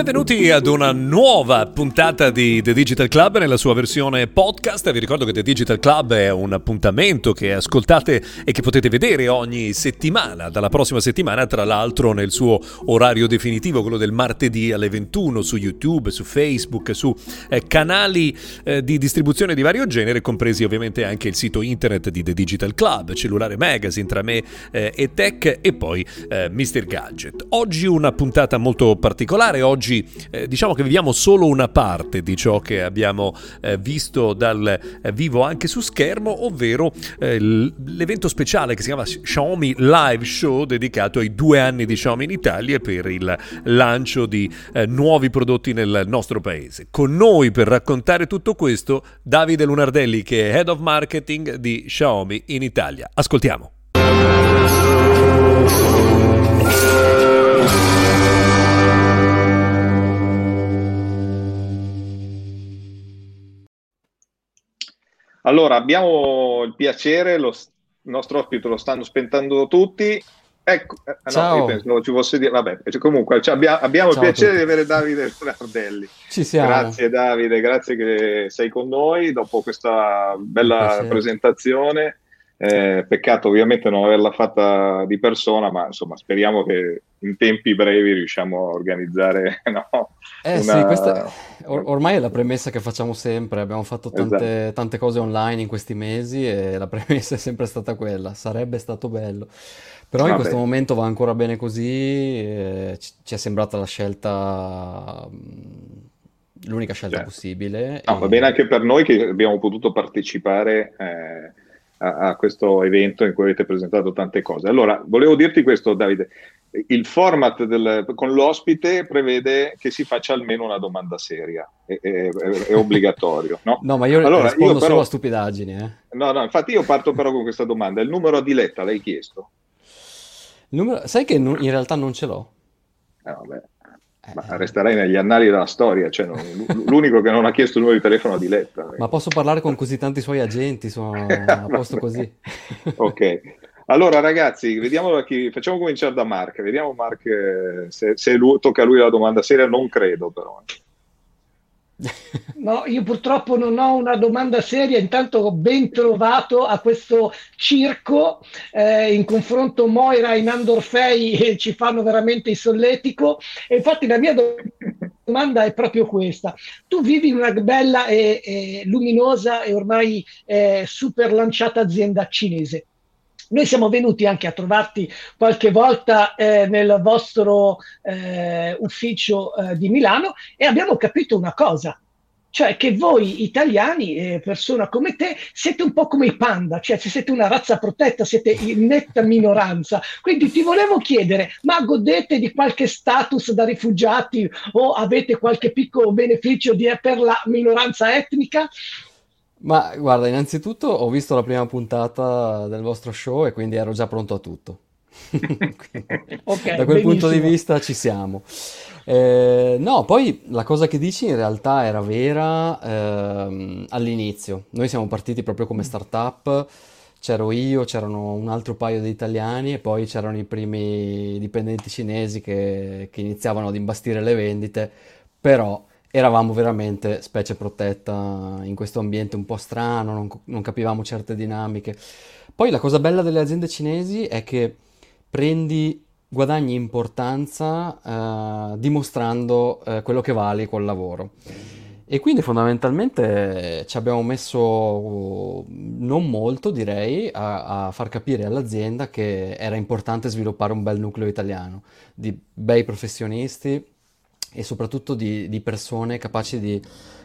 Benvenuti ad una nuova puntata di The Digital Club nella sua versione podcast. Vi ricordo che The Digital Club è un appuntamento che ascoltate e che potete vedere ogni settimana, dalla prossima settimana, tra l'altro nel suo orario definitivo, quello del martedì alle 21 su YouTube, su Facebook, su eh, canali eh, di distribuzione di vario genere, compresi ovviamente anche il sito internet di The Digital Club, Cellulare Magazine, tra me eh, e Tech e poi Mr. Gadget. Oggi una puntata molto particolare, oggi oggi eh, diciamo che viviamo solo una parte di ciò che abbiamo eh, visto dal eh, vivo anche su schermo, ovvero eh, l'evento speciale che si chiama Xiaomi Live Show dedicato ai due anni di Xiaomi in Italia per il lancio di eh, nuovi prodotti nel nostro paese. Con noi per raccontare tutto questo Davide Lunardelli che è Head of Marketing di Xiaomi in Italia. Ascoltiamo. Allora, abbiamo il piacere, lo, il nostro ospite lo stanno spentando tutti. Ecco, eh, no, io pensavo ci fosse dire, vabbè, cioè, comunque cioè, abbiamo, abbiamo il piacere di avere Davide Nardelli. Ci siamo. Grazie Davide, grazie che sei con noi dopo questa bella presentazione. Eh, peccato ovviamente non averla fatta di persona, ma insomma speriamo che in tempi brevi riusciamo a organizzare. No, eh una... sì, questa or- ormai è la premessa che facciamo sempre. Abbiamo fatto tante, esatto. tante, cose online in questi mesi e la premessa è sempre stata quella. Sarebbe stato bello. Però in questo momento va ancora bene così. Ci, ci è sembrata la scelta l'unica scelta certo. possibile. No, e... Va bene anche per noi che abbiamo potuto partecipare eh, a, a, questo evento in cui avete presentato tante cose. Allora, volevo dirti questo, Davide. Il format del, con l'ospite prevede che si faccia almeno una domanda seria, è, è, è obbligatorio. No? no, ma io allora, rispondo io però, solo a stupidaggini. Eh. No, no, infatti io parto però con questa domanda. Il numero a diletta l'hai chiesto? Numero, sai che in realtà non ce l'ho? Eh, vabbè. Ma resterai negli annali della storia, cioè non, l'unico che non ha chiesto il numero di telefono di Letta. Ma posso parlare con così tanti suoi agenti, sono a posto così. ok, allora ragazzi, chi, facciamo cominciare da Mark, vediamo Mark eh, se, se lui, tocca a lui la domanda seria, non credo però. No, io purtroppo non ho una domanda seria, intanto ben trovato a questo circo, eh, in confronto Moira e Nandorfei eh, ci fanno veramente il solletico e infatti la mia domanda è proprio questa. Tu vivi in una bella e, e luminosa e ormai eh, super lanciata azienda cinese. Noi siamo venuti anche a trovarti qualche volta eh, nel vostro eh, ufficio eh, di Milano e abbiamo capito una cosa, cioè che voi italiani, eh, persona come te, siete un po' come i panda, cioè se siete una razza protetta, siete in netta minoranza. Quindi ti volevo chiedere, ma godete di qualche status da rifugiati o avete qualche piccolo beneficio di, per la minoranza etnica? Ma guarda, innanzitutto ho visto la prima puntata del vostro show e quindi ero già pronto a tutto. okay, da quel benissimo. punto di vista ci siamo. Eh, no, poi la cosa che dici in realtà era vera ehm, all'inizio. Noi siamo partiti proprio come startup, c'ero io, c'erano un altro paio di italiani e poi c'erano i primi dipendenti cinesi che, che iniziavano ad imbastire le vendite, però eravamo veramente specie protetta in questo ambiente un po' strano, non, non, capivamo certe dinamiche. Poi la cosa bella delle aziende cinesi è che prendi, guadagni importanza eh, dimostrando eh, quello che vali col lavoro. E quindi fondamentalmente ci abbiamo messo non molto, direi, a, a, far capire all'azienda che era importante sviluppare un bel nucleo italiano di bei professionisti e soprattutto di, di persone capaci di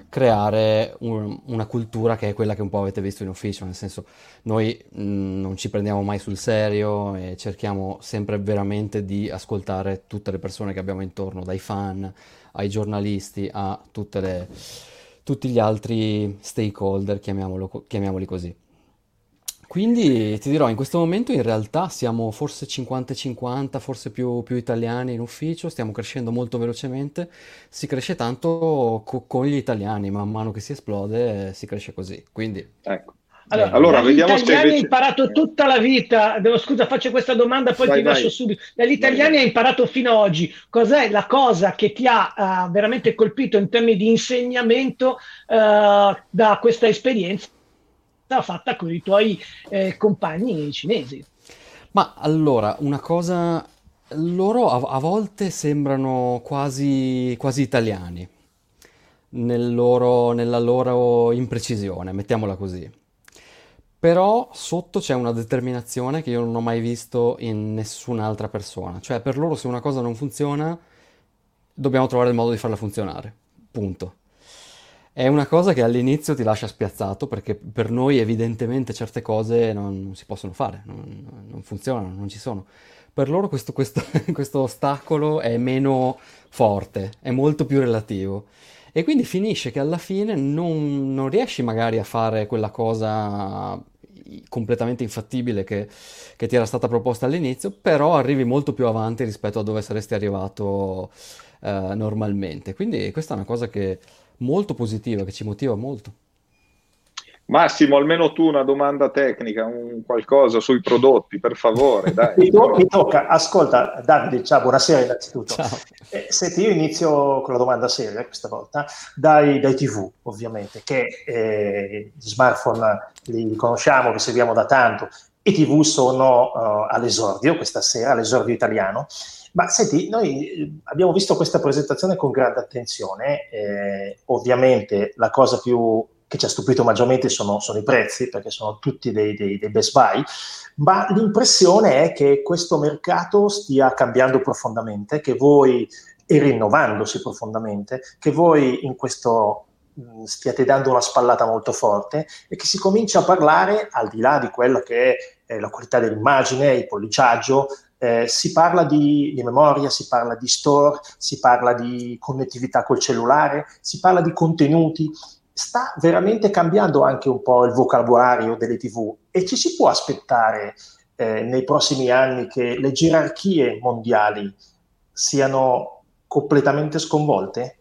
creare un, una cultura che è quella che un po' avete visto in ufficio, nel senso noi mh, mm, non ci prendiamo mai sul serio e cerchiamo sempre veramente di ascoltare tutte le persone che abbiamo intorno, dai fan ai giornalisti a le, tutti gli altri stakeholder, chiamiamoli così. Quindi ti dirò, in questo momento in realtà siamo forse 50-50, forse più, più, italiani in ufficio, stiamo crescendo molto velocemente, si cresce tanto co- con gli italiani, man mano che si esplode si cresce così. Quindi... Ecco. Allora, allora vediamo se invece... hai imparato tutta la vita. Devo, scusa, faccio questa domanda, poi vai, ti lascio subito. Dagli italiani hai imparato fino ad oggi. Cos'è la cosa che ti ha uh, veramente colpito in termini di insegnamento uh, da questa esperienza fatta con i tuoi eh, compagni cinesi? Ma allora, una cosa, loro a, a volte sembrano quasi, quasi italiani nel loro, nella loro imprecisione, mettiamola così. Però sotto c'è una determinazione che io non ho mai visto in nessun'altra persona. Cioè, per loro se una cosa non funziona, dobbiamo trovare il modo di farla funzionare. Punto. È una cosa che all'inizio ti lascia spiazzato perché per noi evidentemente certe cose non, si possono fare, non, non, funzionano, non ci sono. Per loro questo, questo, questo ostacolo è meno forte, è molto più relativo. E quindi finisce che alla fine non, non riesci magari a fare quella cosa completamente infattibile che, che, ti era stata proposta all'inizio, però arrivi molto più avanti rispetto a dove saresti arrivato eh, normalmente. Quindi questa è una cosa che molto positiva, che ci motiva molto. Massimo, almeno tu una domanda tecnica, un qualcosa sui prodotti, per favore. Dai. mi, to- mi, tocca, ascolta Davide, ciao, buonasera innanzitutto. Ciao. Eh, senti, io inizio con la domanda seria questa volta, dai, dai TV ovviamente, che eh, gli smartphone li conosciamo, li seguiamo da tanto, i TV sono uh, all'esordio questa sera, all'esordio italiano. Ma senti, noi eh, abbiamo visto questa presentazione con grande attenzione, eh, ovviamente la cosa più che ci ha stupito maggiormente sono, sono i prezzi, perché sono tutti dei, dei, dei, best buy, ma l'impressione è che questo mercato stia cambiando profondamente, che voi, e rinnovandosi profondamente, che voi in questo mh, stiate dando una spallata molto forte e che si comincia a parlare, al di là di quello che è eh, la qualità dell'immagine, il polliciaggio, eh, si parla di, di, memoria, si parla di store, si parla di connettività col cellulare, si parla di contenuti sta veramente cambiando anche un po' il vocabolario delle TV e ci si può aspettare eh, nei prossimi anni che le gerarchie mondiali siano completamente sconvolte?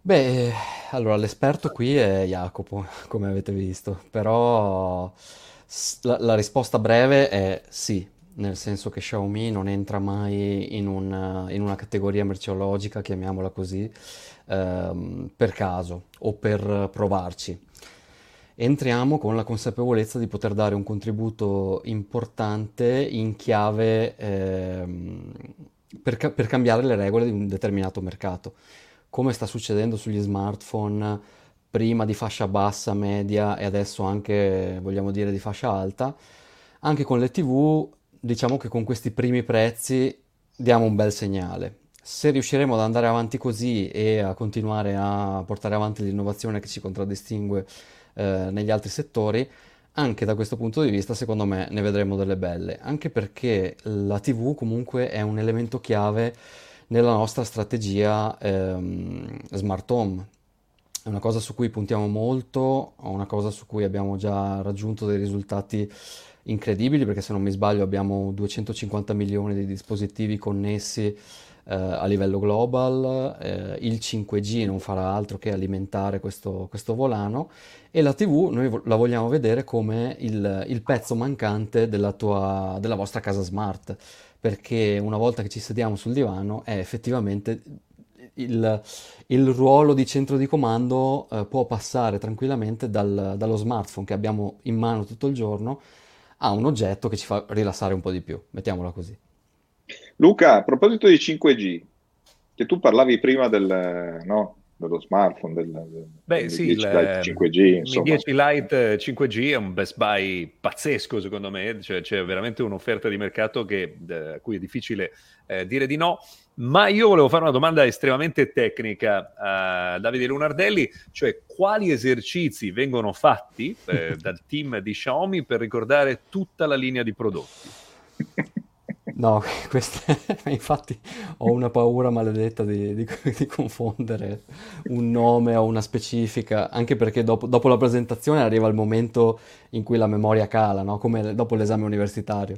Beh, allora l'esperto qui è Jacopo, come avete visto, però la, la risposta breve è sì, nel senso che Xiaomi non entra mai in una, in una categoria merceologica, chiamiamola così, ehm, per caso o per provarci. Entriamo con la consapevolezza di poter dare un contributo importante in chiave ehm, per, ca- per cambiare le regole di un determinato mercato, come sta succedendo sugli smartphone prima di fascia bassa, media e adesso anche, vogliamo dire, di fascia alta. Anche con le TV, diciamo che con questi primi prezzi diamo un bel segnale se riusciremo ad andare avanti così e a continuare a portare avanti l'innovazione che ci contraddistingue eh, negli altri settori, anche da questo punto di vista, secondo me, ne vedremo delle belle, anche perché la TV comunque è un elemento chiave nella nostra strategia ehm, smart home. È una cosa su cui puntiamo molto, una cosa su cui abbiamo già raggiunto dei risultati incredibili, perché se non mi sbaglio abbiamo 250 milioni di dispositivi connessi eh, a livello global, eh, il 5G non farà altro che alimentare questo, questo, volano e la TV noi la vogliamo vedere come il, il pezzo mancante della, tua, della vostra casa smart, perché una volta che ci sediamo sul divano è effettivamente il, il, ruolo di centro di comando eh, può passare tranquillamente dal, dallo smartphone che abbiamo in mano tutto il giorno a un oggetto che ci fa rilassare un po' di più, mettiamola così. Luca, a proposito di 5G, che tu parlavi prima del, no, dello smartphone, del, del Beh, sì, 10 Lite 5G. Insomma. Il 10 Lite 5G è un best buy pazzesco, secondo me. Cioè, c'è veramente un'offerta di mercato che, a cui è difficile eh, dire di no. Ma io volevo fare una domanda estremamente tecnica a Davide Lunardelli, cioè quali esercizi vengono fatti eh, dal team di Xiaomi per ricordare tutta la linea di prodotti? No, queste, infatti ho una paura maledetta di, di, di, confondere un nome o una specifica, anche perché dopo, dopo, la presentazione arriva il momento in cui la memoria cala, no? come dopo l'esame universitario.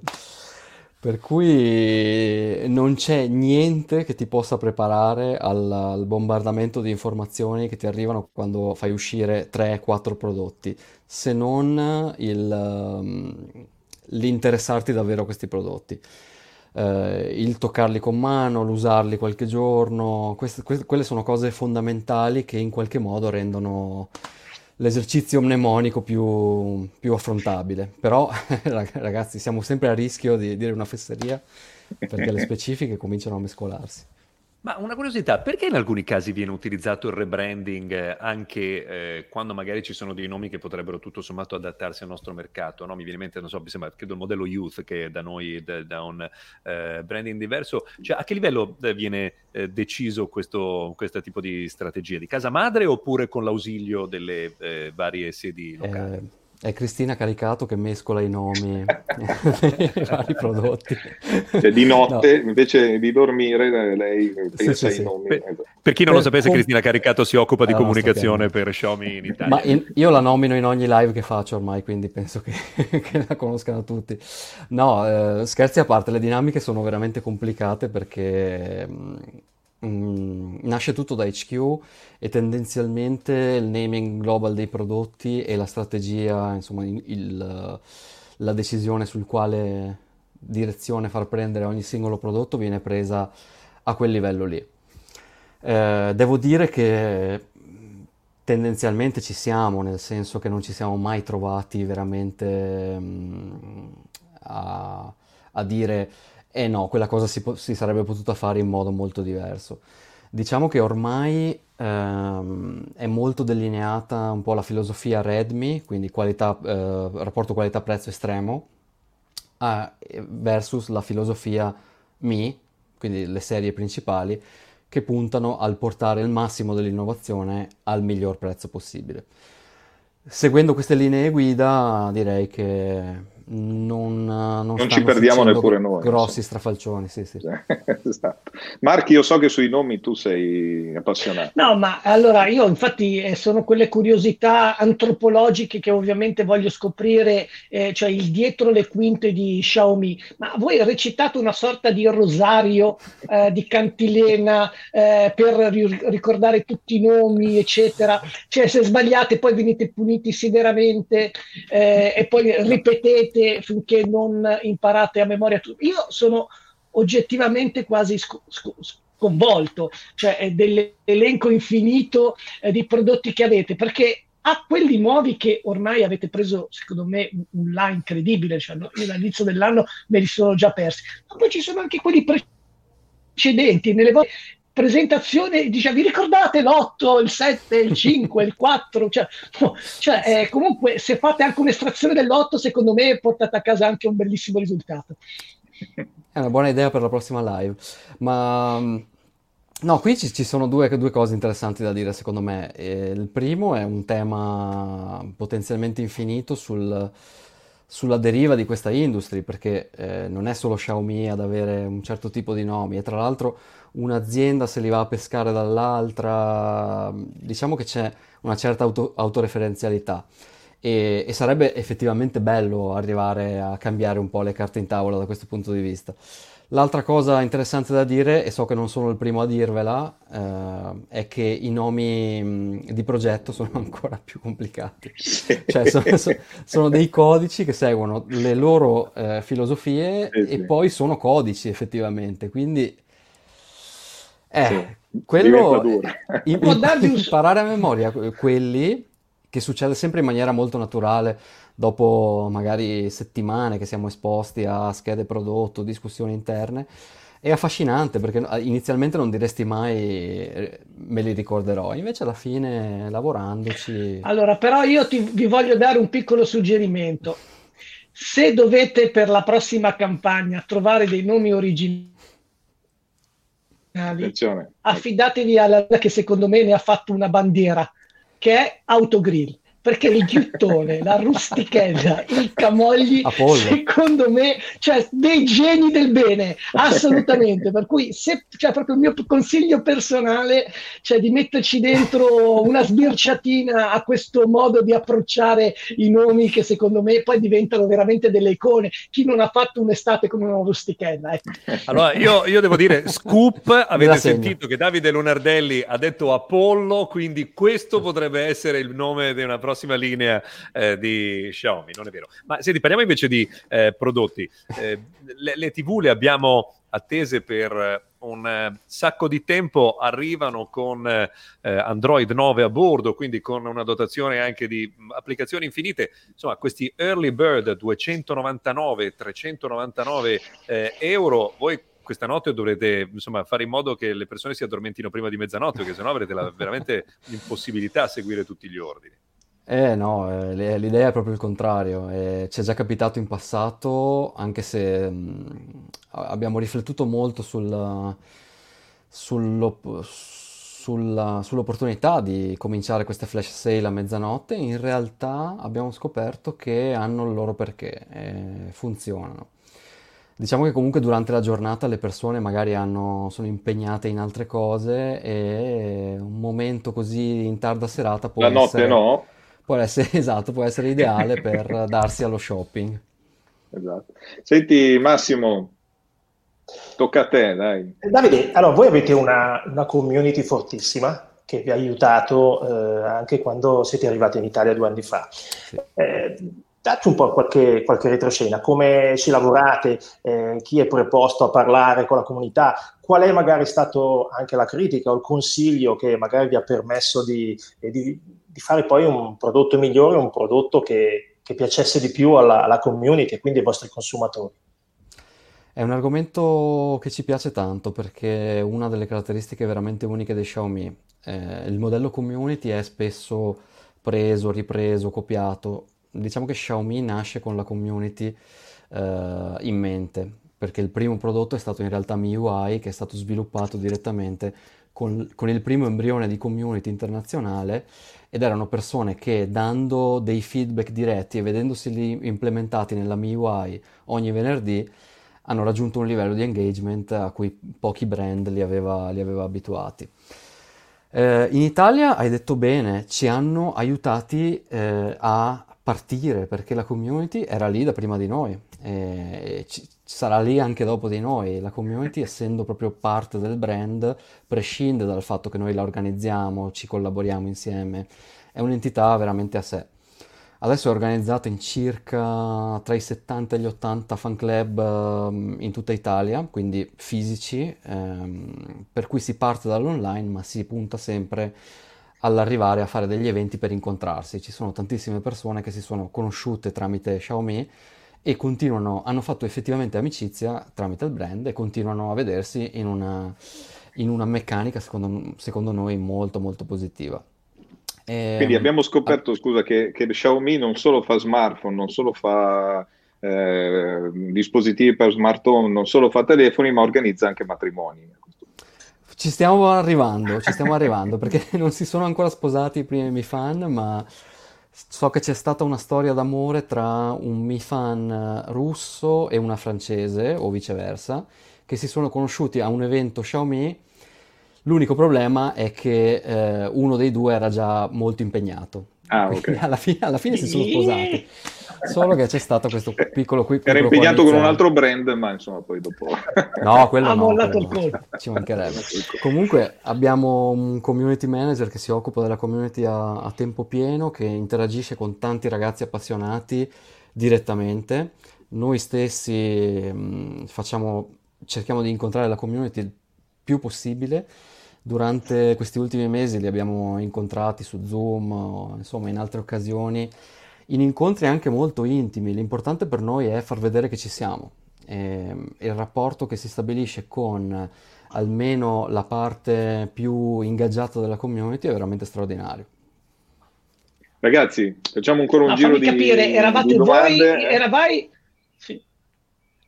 Per cui non c'è niente che ti possa preparare al, al bombardamento di informazioni che ti arrivano quando fai uscire 3-4 prodotti, se non il, um, l'interessarti davvero a questi prodotti. Eh, il toccarli con mano, l'usarli qualche giorno, queste, queste, quelle sono cose fondamentali che in qualche modo rendono l'esercizio mnemonico più, più affrontabile. Però, ragazzi, siamo sempre a rischio di dire una fesseria perché le specifiche cominciano a mescolarsi. Ma una curiosità, perché in alcuni casi viene utilizzato il rebranding eh, anche eh, quando magari ci sono dei nomi che potrebbero tutto sommato adattarsi al nostro mercato? No? Mi viene in mente, non so, mi sembra, credo il modello Youth che da noi da, da un eh, branding diverso. Cioè, a che livello eh, viene eh, deciso questo, questo tipo di strategia? Di casa madre oppure con l'ausilio delle eh, varie sedi locali? È Cristina Caricato che mescola i nomi dei vari prodotti. Cioè, di notte, no. invece di dormire, lei pensa sì, sì, ai sì. nomi. Per, per chi non per lo sapesse, com... Cristina Caricato si occupa di comunicazione per Xiaomi in Italia. Ma in, io la nomino in ogni live che faccio ormai, quindi penso che, che la conoscano tutti. No, eh, scherzi a parte, le dinamiche sono veramente complicate perché... Mh, Mm, nasce tutto da HQ e tendenzialmente il naming global dei prodotti e la strategia, insomma, il, la decisione sul quale direzione far prendere ogni singolo prodotto viene presa a quel livello lì. Eh, devo dire che tendenzialmente ci siamo, nel senso che non ci siamo mai trovati veramente mm, a, a dire e no, quella cosa si, po- si sarebbe potuta fare in modo molto diverso. Diciamo che ormai ehm, è molto delineata un po' la filosofia Redmi, quindi qualità, eh, rapporto qualità-prezzo estremo, eh, versus la filosofia Mi, quindi le serie principali, che puntano al portare il massimo dell'innovazione al miglior prezzo possibile. Seguendo queste linee guida direi che non, non, non ci perdiamo neppure noi. Grossi so. strafalcioni, sì, sì. esatto. Marchi, io so che sui nomi tu sei appassionato. No, ma allora io infatti eh, sono quelle curiosità antropologiche che ovviamente voglio scoprire, eh, cioè il dietro le quinte di Xiaomi. Ma voi recitate una sorta di rosario eh, di cantilena eh, per ri- ricordare tutti i nomi, eccetera. Cioè se sbagliate poi venite puniti severamente eh, e poi ripetete finché, finché non imparate a memoria tutto. Io sono oggettivamente quasi sc- sc- sconvolto, cioè è dell'elenco infinito eh, di prodotti che avete, perché a quelli nuovi che ormai avete preso, secondo me, un, là incredibile, cioè, no? io dall'inizio dell'anno me li sono già persi, ma poi ci sono anche quelli precedenti, nelle volte presentazione, dice, vi ricordate l'8, il 7, il 5, il 4? Cioè, cioè eh, comunque se fate anche un'estrazione dell'8, secondo me portate a casa anche un bellissimo risultato. È una buona idea per la prossima live, ma... Mm, no, qui ci, ci sono due, due, cose interessanti da dire secondo me. Il primo è un tema potenzialmente infinito sul, sulla deriva di questa industria, perché eh, non è solo Xiaomi ad avere un certo tipo di nomi, e tra l'altro un'azienda se li va a pescare dall'altra, diciamo che c'è una certa auto, autoreferenzialità e, e, sarebbe effettivamente bello arrivare a cambiare un po' le carte in tavola da questo punto di vista. L'altra cosa interessante da dire, e so che non sono il primo a dirvela, eh, è che i nomi di progetto sono ancora più complicati. Cioè sono, sono, dei codici che seguono le loro eh, filosofie sì, e sì. poi sono codici effettivamente, quindi eh, sì, quello, in, imparare a memoria quelli, che succede sempre in maniera molto naturale, dopo magari settimane che siamo esposti a schede prodotto, discussioni interne, è affascinante perché inizialmente non diresti mai me li ricorderò, invece alla fine lavorandoci... Allora, però io ti, vi voglio dare un piccolo suggerimento. Se dovete per la prossima campagna trovare dei nomi originali, affidatevi alla che secondo me ne ha fatto una bandiera, che è Autogrill. Perché il ghiuttone, la rustichella, il camogli, Apollo. secondo me, cioè dei geni del bene, assolutamente. per cui, se, cioè, proprio il mio consiglio personale, cioè di metterci dentro una sbirciatina a questo modo di approcciare i nomi che secondo me poi diventano veramente delle icone. Chi non ha fatto un'estate come una rustichella? Ecco. Allora, io, io, devo dire, scoop, avete sentito che Davide Lunardelli ha detto Apollo, quindi questo potrebbe essere il nome di una prossima prossima linea eh, di Xiaomi, non è vero. Ma senti, parliamo invece di eh, prodotti. Eh, le, le, TV le abbiamo attese per un eh, sacco di tempo, arrivano con eh, Android 9 a bordo, quindi con una dotazione anche di applicazioni infinite. Insomma, questi early bird 299, 399 eh, euro, voi questa notte dovrete insomma, fare in modo che le persone si addormentino prima di mezzanotte, perché sennò avrete la, veramente l'impossibilità a seguire tutti gli ordini. Eh no, eh, l'idea è proprio il contrario. Eh, ci è già capitato in passato, anche se mh, abbiamo riflettuto molto sul, sull'op- sulla- sull'opportunità di cominciare queste flash sale a mezzanotte. In realtà abbiamo scoperto che hanno il loro perché, e funzionano. Diciamo che comunque durante la giornata le persone magari hanno- sono impegnate in altre cose e un momento così in tarda serata può La notte essere... no? Può essere, esatto, può essere ideale per darsi allo shopping. Esatto. Senti Massimo, tocca a te, dai. Davide, allora voi avete una, una community fortissima che vi ha aiutato eh, anche quando siete arrivati in Italia due anni fa. Sì. Eh, dacci un po' qualche, qualche retroscena, come ci lavorate, eh, chi è preposto a parlare con la comunità, qual è magari stato anche la critica o il consiglio che magari vi ha permesso di, di di fare poi un prodotto migliore, un prodotto che, che piacesse di più alla, alla community e quindi ai vostri consumatori. È un argomento che ci piace tanto perché una delle caratteristiche veramente uniche di Xiaomi, eh, il modello community è spesso preso, ripreso, copiato. Diciamo che Xiaomi nasce con la community eh, in mente, perché il primo prodotto è stato in realtà MIUI che è stato sviluppato direttamente con, con il primo embrione di community internazionale ed erano persone che dando dei feedback diretti e vedendosi implementati nella MIUI ogni venerdì hanno raggiunto un livello di engagement a cui pochi brand li aveva, li aveva abituati. Eh, in Italia, hai detto bene, ci hanno aiutati eh, a partire perché la community era lì da prima di noi e ci, sarà lì anche dopo di noi. La community, essendo proprio parte del brand, prescinde dal fatto che noi la organizziamo, ci collaboriamo insieme, è un'entità veramente a sé. Adesso è organizzato in circa tra i 70 e gli 80 fan club um, in tutta Italia, quindi fisici, um, per cui si parte dall'online ma si punta sempre all'arrivare a fare degli eventi per incontrarsi. Ci sono tantissime persone che si sono conosciute tramite Xiaomi e continuano, hanno fatto effettivamente amicizia tramite il brand e continuano a vedersi in una, in una meccanica secondo, secondo noi molto molto positiva. E, ehm, Quindi abbiamo scoperto, ah, scusa, che, che, Xiaomi non solo fa smartphone, non solo fa eh, dispositivi per smartphone, non solo fa telefoni, ma organizza anche matrimoni. Ci stiamo arrivando, ci stiamo arrivando, perché non si sono ancora sposati i primi Mi Fan, ma so che c'è stata una storia d'amore tra un Mi Fan russo e una francese, o viceversa, che si sono conosciuti a un evento Xiaomi L'unico problema è che eh, uno dei due era già molto impegnato. Ah, ok. Alla fine, alla fine si sono sposati. Solo che c'è stato questo piccolo qui. Era impegnato con un altro brand, ma insomma, poi dopo. No, quello ha no, mollato il colpo. Ci mancherebbe. Comunque, abbiamo un community manager che si occupa della community a, a tempo pieno, che interagisce con tanti ragazzi appassionati direttamente. Noi stessi mh, mm, facciamo, cerchiamo di incontrare la community il più possibile durante questi ultimi mesi li abbiamo incontrati su Zoom insomma in altre occasioni, in incontri anche molto intimi. L'importante per noi è far vedere che ci siamo. E, il rapporto che si stabilisce con almeno la parte più ingaggiata della community è veramente straordinario. Ragazzi, facciamo ancora un Ma giro di capire, eravate di voi, eravai...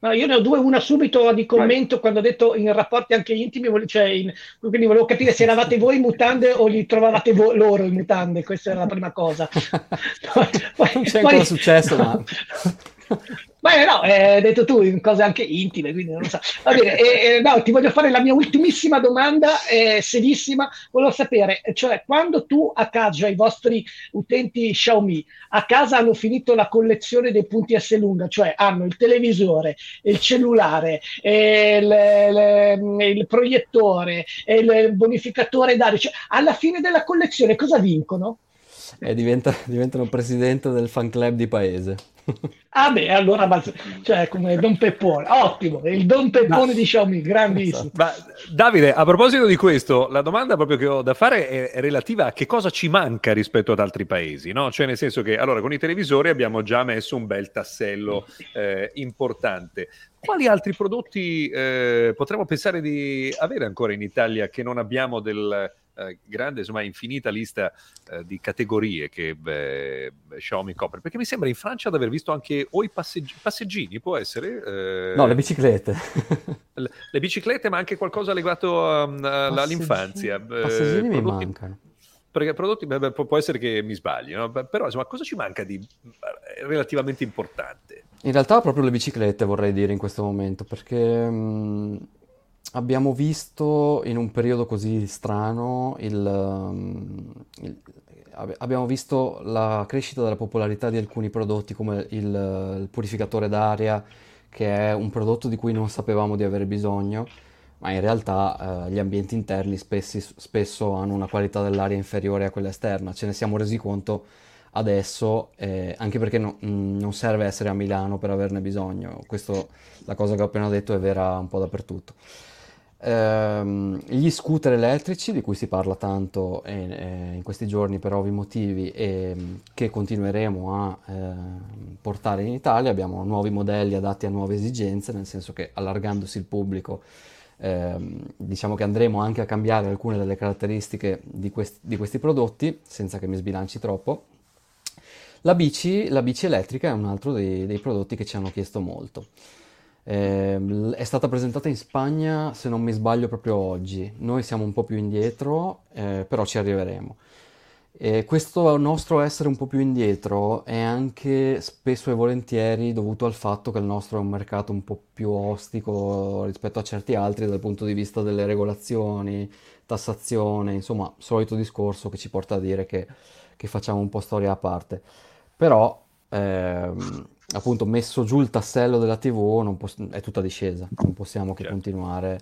No, io ne ho due, una subito di commento Vai. quando ho detto in rapporti anche intimi, cioè in, quindi volevo capire se eravate voi in mutande o li trovavate vo- loro in mutande, questa era la prima cosa. poi, non c'è ancora poi, successo, ma... Beh, no, hai detto tu cose anche intime, quindi non lo so. Va bene, eh, no, ti voglio fare la mia ultimissima domanda, eh, serissima. Volevo sapere, cioè, quando tu a casa, i vostri utenti Xiaomi, a casa hanno finito la collezione dei punti S lunga, cioè hanno il televisore, il cellulare, il, il, il proiettore, il bonificatore d'aria, cioè, alla fine della collezione cosa vincono? Eh, diventa, diventano presidente del fan club di paese. Ah beh, allora cioè, come Don Peppone, ottimo, il Don Peppone ma, di Xiaomi, grandissimo. Ma, Davide, a proposito di questo, la domanda proprio che ho da fare è, è relativa a che cosa ci manca rispetto ad altri paesi, no? Cioè nel senso che, allora, con i televisori abbiamo già messo un bel tassello eh, importante. Quali altri prodotti eh, potremmo pensare di avere ancora in Italia che non abbiamo del eh, grande, insomma, infinita lista eh, di categorie che beh, Xiaomi copre. Perché mi sembra in Francia di aver visto anche o i passeggi- passeggini, può essere? Eh, no, le biciclette. le, le, biciclette, ma anche qualcosa legato um, all'infanzia. Passeggini mi mancano perché prodotti beh, può essere che mi sbagli, no? però insomma cosa ci manca di eh, relativamente importante? In realtà proprio le biciclette vorrei dire in questo momento, perché mh, abbiamo visto in un periodo così strano il, um, il, abbiamo visto la crescita della popolarità di alcuni prodotti come il, il, purificatore d'aria che è un prodotto di cui non sapevamo di avere bisogno ma in realtà eh, gli ambienti interni spessi, spesso hanno una qualità dell'aria inferiore a quella esterna. Ce ne siamo resi conto adesso eh, anche perché no, mh, mm, non serve essere a Milano per averne bisogno. Questo la cosa che ho appena detto è vera un po' dappertutto Ehm, gli scooter elettrici, di cui si parla tanto eh, eh, in questi giorni per ovvi motivi e mm, che continueremo a eh, portare in Italia, abbiamo nuovi modelli adatti a nuove esigenze, nel senso che allargandosi il pubblico ehm, diciamo che andremo anche a cambiare alcune delle caratteristiche di, quest- di questi prodotti, senza che mi sbilanci troppo. La bici, la bici elettrica è un altro dei, dei prodotti che ci hanno chiesto molto. Eh, è stata presentata in Spagna, se non mi sbaglio, proprio oggi. Noi siamo un po' più indietro, eh, però ci arriveremo. E questo nostro essere un po' più indietro è anche spesso e volentieri dovuto al fatto che il nostro è un mercato un po' più ostico rispetto a certi altri dal punto di vista delle regolazioni, tassazione, insomma, solito discorso che ci porta a dire che, che facciamo un po' storia a parte. Però ehm, appunto messo giù il tassello della TV poss- è tutta discesa, non possiamo che certo. continuare.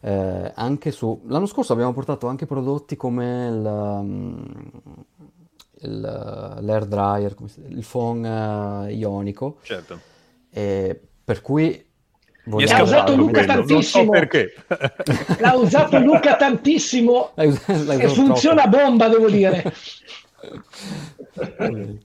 Eh, anche su l'anno scorso abbiamo portato anche prodotti come il, um, il, l'air dryer, il phone uh, ionico. Certo. Eh, per cui L'ha usato Luca tantissimo. So perché. L'ha usato Luca tantissimo l'hai usato, l'hai usato e funziona troppo. bomba, devo dire.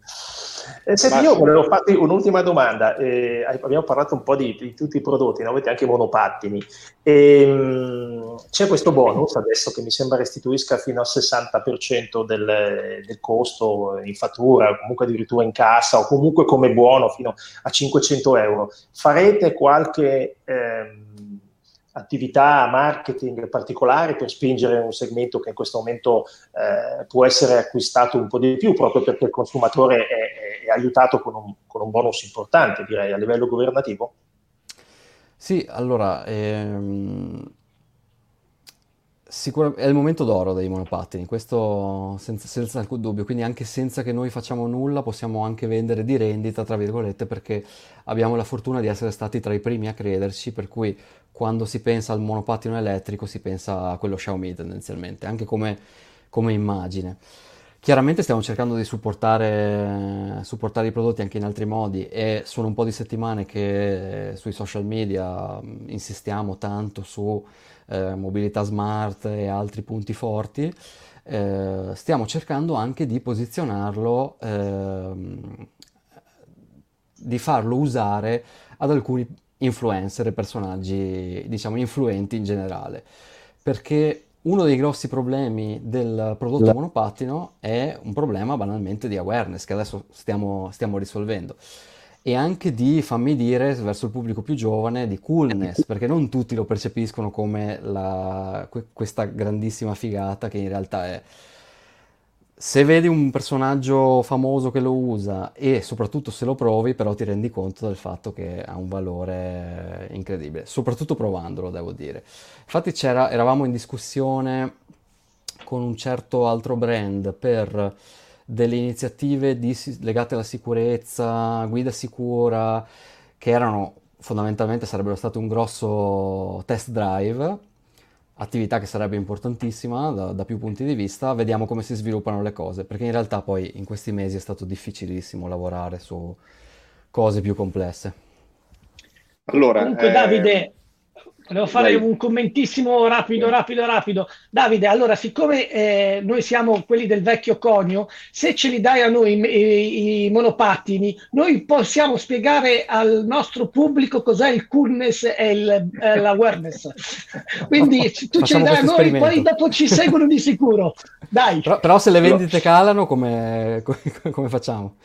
Eh, senti, io volevo farti un'ultima domanda. Eh, abbiamo parlato un po' di, di tutti i prodotti, no? avete anche monopattini. E, ehm, c'è questo bonus adesso che mi sembra restituisca fino al 60% del, del costo in fattura, o comunque addirittura in cassa, o comunque come buono fino a 500 euro. Farete qualche. Ehm, attività marketing particolari per spingere un segmento che in questo momento eh, può essere acquistato un po' di più proprio perché il consumatore è aiutato con un, con un, bonus importante direi a livello governativo? Sì, allora ehm, Sicuramente è il momento d'oro dei monopattini, questo senza, senza, alcun dubbio, quindi anche senza che noi facciamo nulla possiamo anche vendere di rendita, tra virgolette, perché abbiamo la fortuna di essere stati tra i primi a crederci, per cui quando si pensa al monopattino elettrico si pensa a quello Xiaomi tendenzialmente, anche come, come immagine. Chiaramente stiamo cercando di supportare, supportare, i prodotti anche in altri modi e sono un po' di settimane che sui social media insistiamo tanto su eh, mobilità smart e altri punti forti, eh, stiamo cercando anche di posizionarlo, ehm, di farlo usare ad alcuni influencer e personaggi, diciamo, influenti in generale. Perché uno dei grossi problemi del prodotto monopattino è un problema banalmente di awareness che adesso stiamo, stiamo risolvendo e anche di, fammi dire, verso il pubblico più giovane, di coolness, perché non tutti lo percepiscono come la, questa grandissima figata che in realtà è. Se vedi un personaggio famoso che lo usa e soprattutto se lo provi, però ti rendi conto del fatto che ha un valore incredibile, soprattutto provandolo, devo dire. Infatti eravamo in discussione con un certo altro brand per delle iniziative di, legate alla sicurezza, guida sicura, che erano fondamentalmente sarebbero state un grosso test drive, attività che sarebbe importantissima da, da, più punti di vista, vediamo come si sviluppano le cose, perché in realtà poi in questi mesi è stato difficilissimo lavorare su cose più complesse. Allora, Comunque eh... Davide, Volevo fare Dai. un commentissimo rapido, rapido, rapido. Davide, allora, siccome eh, noi siamo quelli del vecchio conio, se ce li dai a noi i, i, monopattini, noi possiamo spiegare al nostro pubblico cos'è il coolness e il, eh, l'awareness. Quindi tu ce li dai a noi, poi dopo ci seguono di sicuro. Dai. Però, però se le vendite calano, come, come facciamo?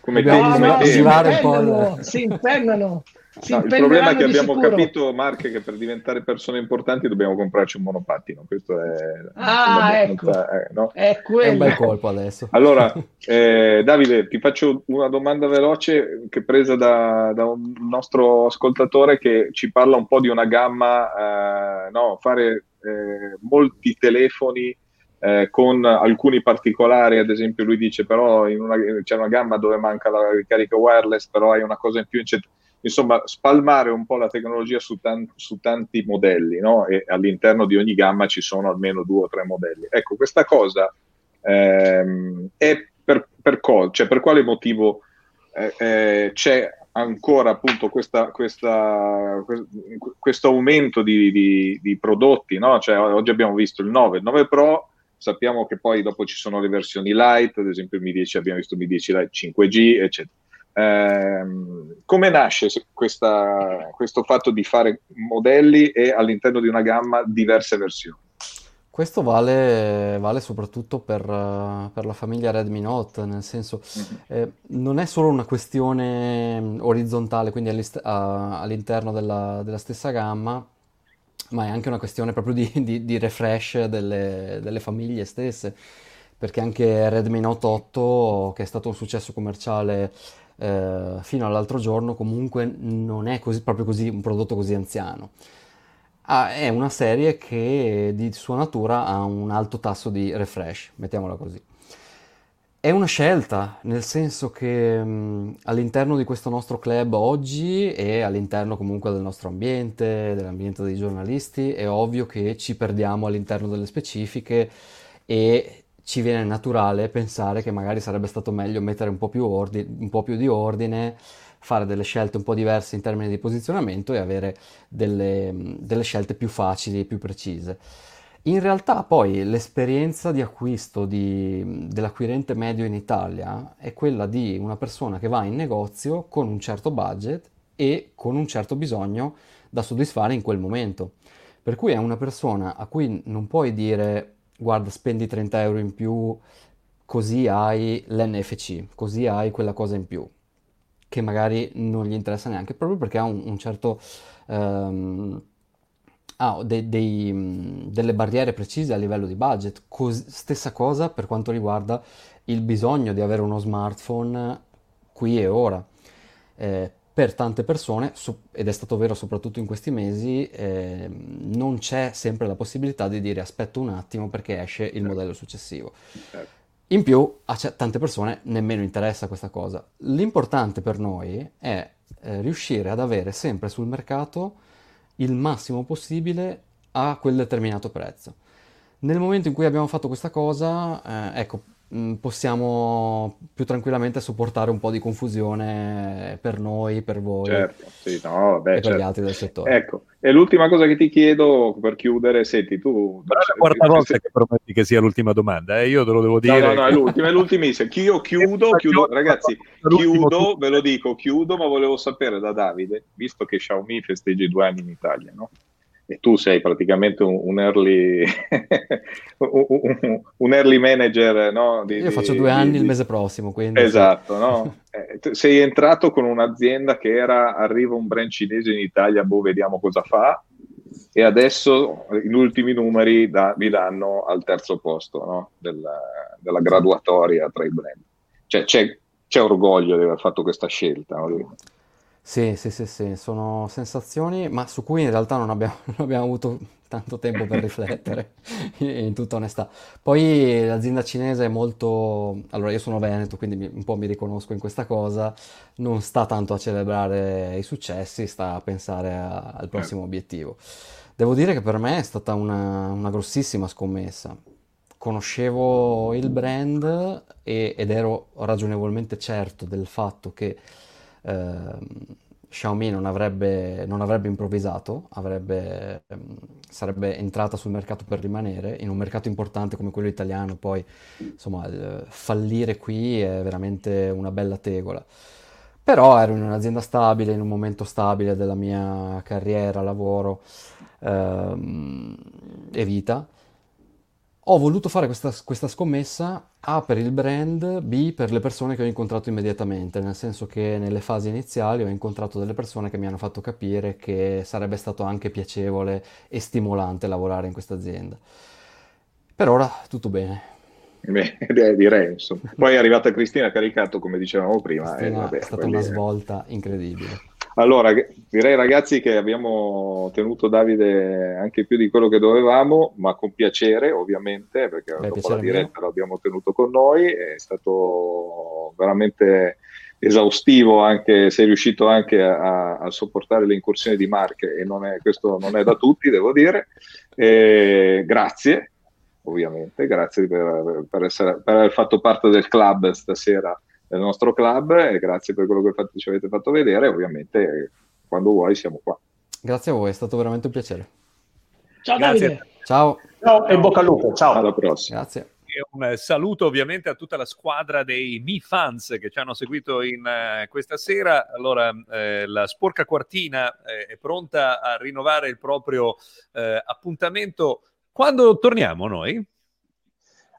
Come no, te, no, si, impennano, si impennano. No, il problema è che abbiamo sicuro. capito, Mark, che per diventare persone importanti dobbiamo comprarci un monopattino. Questo è, ah, ecco. Eh, no? è, è, un bel colpo adesso. Allora, eh, Davide, ti faccio una domanda veloce che è presa da, da, un nostro ascoltatore che ci parla un po' di una gamma, eh, no, fare eh, molti telefoni eh, con alcuni particolari, ad esempio lui dice però una, c'è una gamma dove manca la ricarica wireless, però hai una cosa in più, eccetera insomma, spalmare un po' la tecnologia su, tan- su tanti modelli, no? E all'interno di ogni gamma ci sono almeno due o tre modelli. Ecco, questa cosa ehm, è per, per, co- cioè, per quale motivo eh, eh, c'è ancora appunto questa, questa, questo aumento di, di, di prodotti, no? Cioè, oggi abbiamo visto il 9, il 9 Pro sappiamo che poi dopo ci sono le versioni light, ad esempio Mi 10 abbiamo visto Mi 10 Lite 5G, eccetera. Eh, come nasce questa, questo fatto di fare modelli e all'interno di una gamma diverse versioni? Questo vale, vale soprattutto per, per, la famiglia Redmi Note, nel senso mm-hmm. eh, non è solo una questione orizzontale, quindi all'interno della, della, stessa gamma, ma è anche una questione proprio di, di, di refresh delle, delle famiglie stesse, perché anche Redmi Note 8, che è stato un successo commerciale eh, fino all'altro giorno comunque non è così, proprio così un prodotto così anziano. Ah, è una serie che di sua natura ha un alto tasso di refresh, mettiamola così. È una scelta, nel senso che mh, all'interno di questo nostro club oggi e all'interno comunque del nostro ambiente, dell'ambiente dei giornalisti, è ovvio che ci perdiamo all'interno delle specifiche e ci viene naturale pensare che magari sarebbe stato meglio mettere un po' più, ordine, un po più di ordine, fare delle scelte un po' diverse in termini di posizionamento e avere delle, delle scelte più facili e più precise. In realtà poi l'esperienza di acquisto di, dell'acquirente medio in Italia è quella di una persona che va in negozio con un certo budget e con un certo bisogno da soddisfare in quel momento. Per cui è una persona a cui non puoi dire guarda, spendi 30 euro in più, così hai l'NFC, così hai quella cosa in più, che magari non gli interessa neanche, proprio perché ha un, un certo... Um, ha dei, dei, delle barriere precise a livello di budget. Cos- stessa cosa per quanto riguarda il bisogno di avere uno smartphone qui e ora. Eh, per tante persone, ed è stato vero soprattutto in questi mesi, eh, non c'è sempre la possibilità di dire aspetta un attimo perché esce il certo. modello successivo. Certo. In più a tante persone nemmeno interessa questa cosa. L'importante per noi è eh, riuscire ad avere sempre sul mercato il massimo possibile a quel determinato prezzo. Nel momento in cui abbiamo fatto questa cosa, eh, ecco, possiamo più tranquillamente sopportare un po' di confusione per noi, per voi certo, sì, no, vabbè, e per certo. gli altri del settore. Ecco, e l'ultima cosa che ti chiedo per chiudere, senti tu... Però è la quarta volta se... che prometti che sia l'ultima domanda, eh? io te lo devo dire. No, no, no, è l'ultima, è l'ultimissima. Io chiudo, chiudo, ragazzi, chiudo, ve lo dico, chiudo, ma volevo sapere da Davide, visto che Xiaomi festeggia i due anni in Italia, no? E tu sei praticamente un, un, early, un, un early, manager. No? Di, Io faccio due anni di, il mese prossimo. Quindi esatto, sì. no? eh, sei entrato con un'azienda che era arriva un brand cinese in Italia, boh, vediamo cosa fa. E adesso gli ultimi numeri da, vi danno al terzo posto no? della, della, graduatoria tra i brand. Cioè, c'è, c'è, orgoglio di aver fatto questa scelta. No? Sì, sì, sì, sì, sono sensazioni, ma su cui in realtà non abbiamo, non abbiamo avuto tanto tempo per riflettere, in tutta onestà. Poi l'azienda cinese è molto... Allora, io sono veneto, quindi un po' mi riconosco in questa cosa, non sta tanto a celebrare i successi, sta a pensare a, al prossimo obiettivo. Devo dire che per me è stata una, una grossissima scommessa. Conoscevo il brand e, ed ero ragionevolmente certo del fatto che eh, Xiaomi non avrebbe, non avrebbe improvvisato, avrebbe, ehm, sarebbe entrata sul mercato per rimanere, in un mercato importante come quello italiano, poi insomma fallire qui è veramente una bella tegola. Però ero in un'azienda stabile, in un momento stabile della mia carriera, lavoro ehm, e vita ho voluto fare questa, questa, scommessa A per il brand, B per le persone che ho incontrato immediatamente, nel senso che nelle fasi iniziali ho incontrato delle persone che mi hanno fatto capire che sarebbe stato anche piacevole e stimolante lavorare in questa azienda. Per ora tutto bene. Beh, direi insomma. Poi è arrivata Cristina caricato come dicevamo prima. Cristina, vabbè, è stata una svolta incredibile. Allora, direi ragazzi che abbiamo tenuto Davide anche più di quello che dovevamo, ma con piacere ovviamente, perché Beh, dopo la diretta mio. l'abbiamo tenuto con noi, è stato veramente esaustivo, anche, sei riuscito anche a, a sopportare le incursioni di Mark e non è, questo non è da tutti, devo dire. E grazie, ovviamente, grazie per, per, essere, per aver fatto parte del club stasera del nostro club e grazie per quello che ci avete fatto vedere. Ovviamente, quando vuoi, siamo qua. Grazie a voi, è stato veramente un piacere. Ciao Davide. Ciao. Ciao e bocca al lupo. Ciao. Alla prossima. Grazie. E un saluto ovviamente a tutta la squadra dei Mi Fans che ci hanno seguito in uh, questa sera. Allora, eh, la Sporca Quartina eh, è pronta a rinnovare il proprio eh, appuntamento. Quando torniamo noi?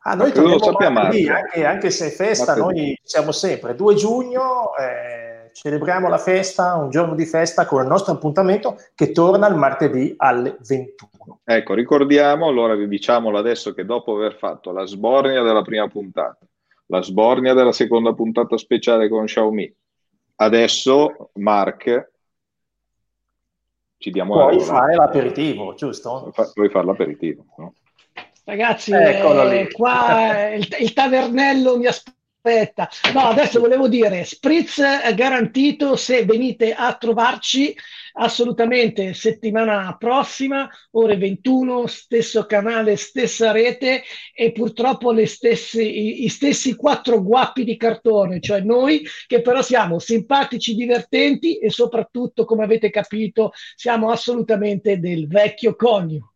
Ah, noi torniamo martedì, anche, anche, se è festa, martedì. noi siamo sempre 2 giugno, eh, celebriamo la festa, un giorno di festa con il nostro appuntamento che torna il martedì alle 21. Ecco, ricordiamo, allora vi diciamolo adesso che dopo aver fatto la sbornia della prima puntata, la sbornia della seconda puntata speciale con Xiaomi, adesso Mark ci diamo Puoi fare l'aperitivo, giusto? Puoi fare l'aperitivo, no? Ragazzi, eh, qua il, il, tavernello mi aspetta. No, adesso volevo dire, spritz garantito se venite a trovarci assolutamente settimana prossima, ore 21, stesso canale, stessa rete e purtroppo le stesse, i, i stessi quattro guappi di cartone, cioè noi che però siamo simpatici, divertenti e soprattutto, come avete capito, siamo assolutamente del vecchio conio.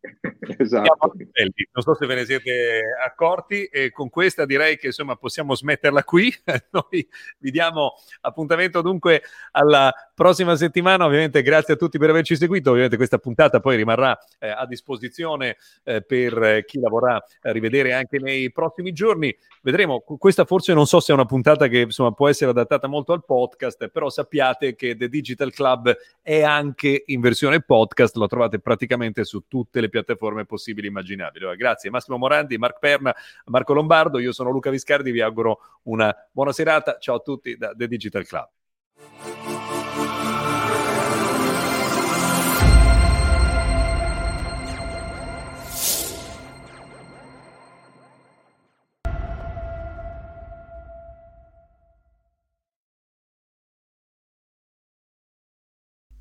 Esatto. Non so se ve ne siete accorti e con questa direi che insomma possiamo smetterla qui. Noi vi diamo appuntamento dunque alla prossima settimana. Ovviamente grazie a tutti per averci seguito. Ovviamente questa puntata poi rimarrà eh, a disposizione eh, per chi la vorrà rivedere anche nei prossimi giorni. Vedremo, questa forse non so se è una puntata che insomma può essere adattata molto al podcast, però sappiate che The Digital Club è anche in versione podcast, lo trovate praticamente su tutte le piattaforme possibili e immaginabili. Grazie Massimo Morandi, Mark Perna, Marco Lombardo, io sono Luca Viscardi, vi auguro una buona serata. Ciao a tutti da The Digital Club.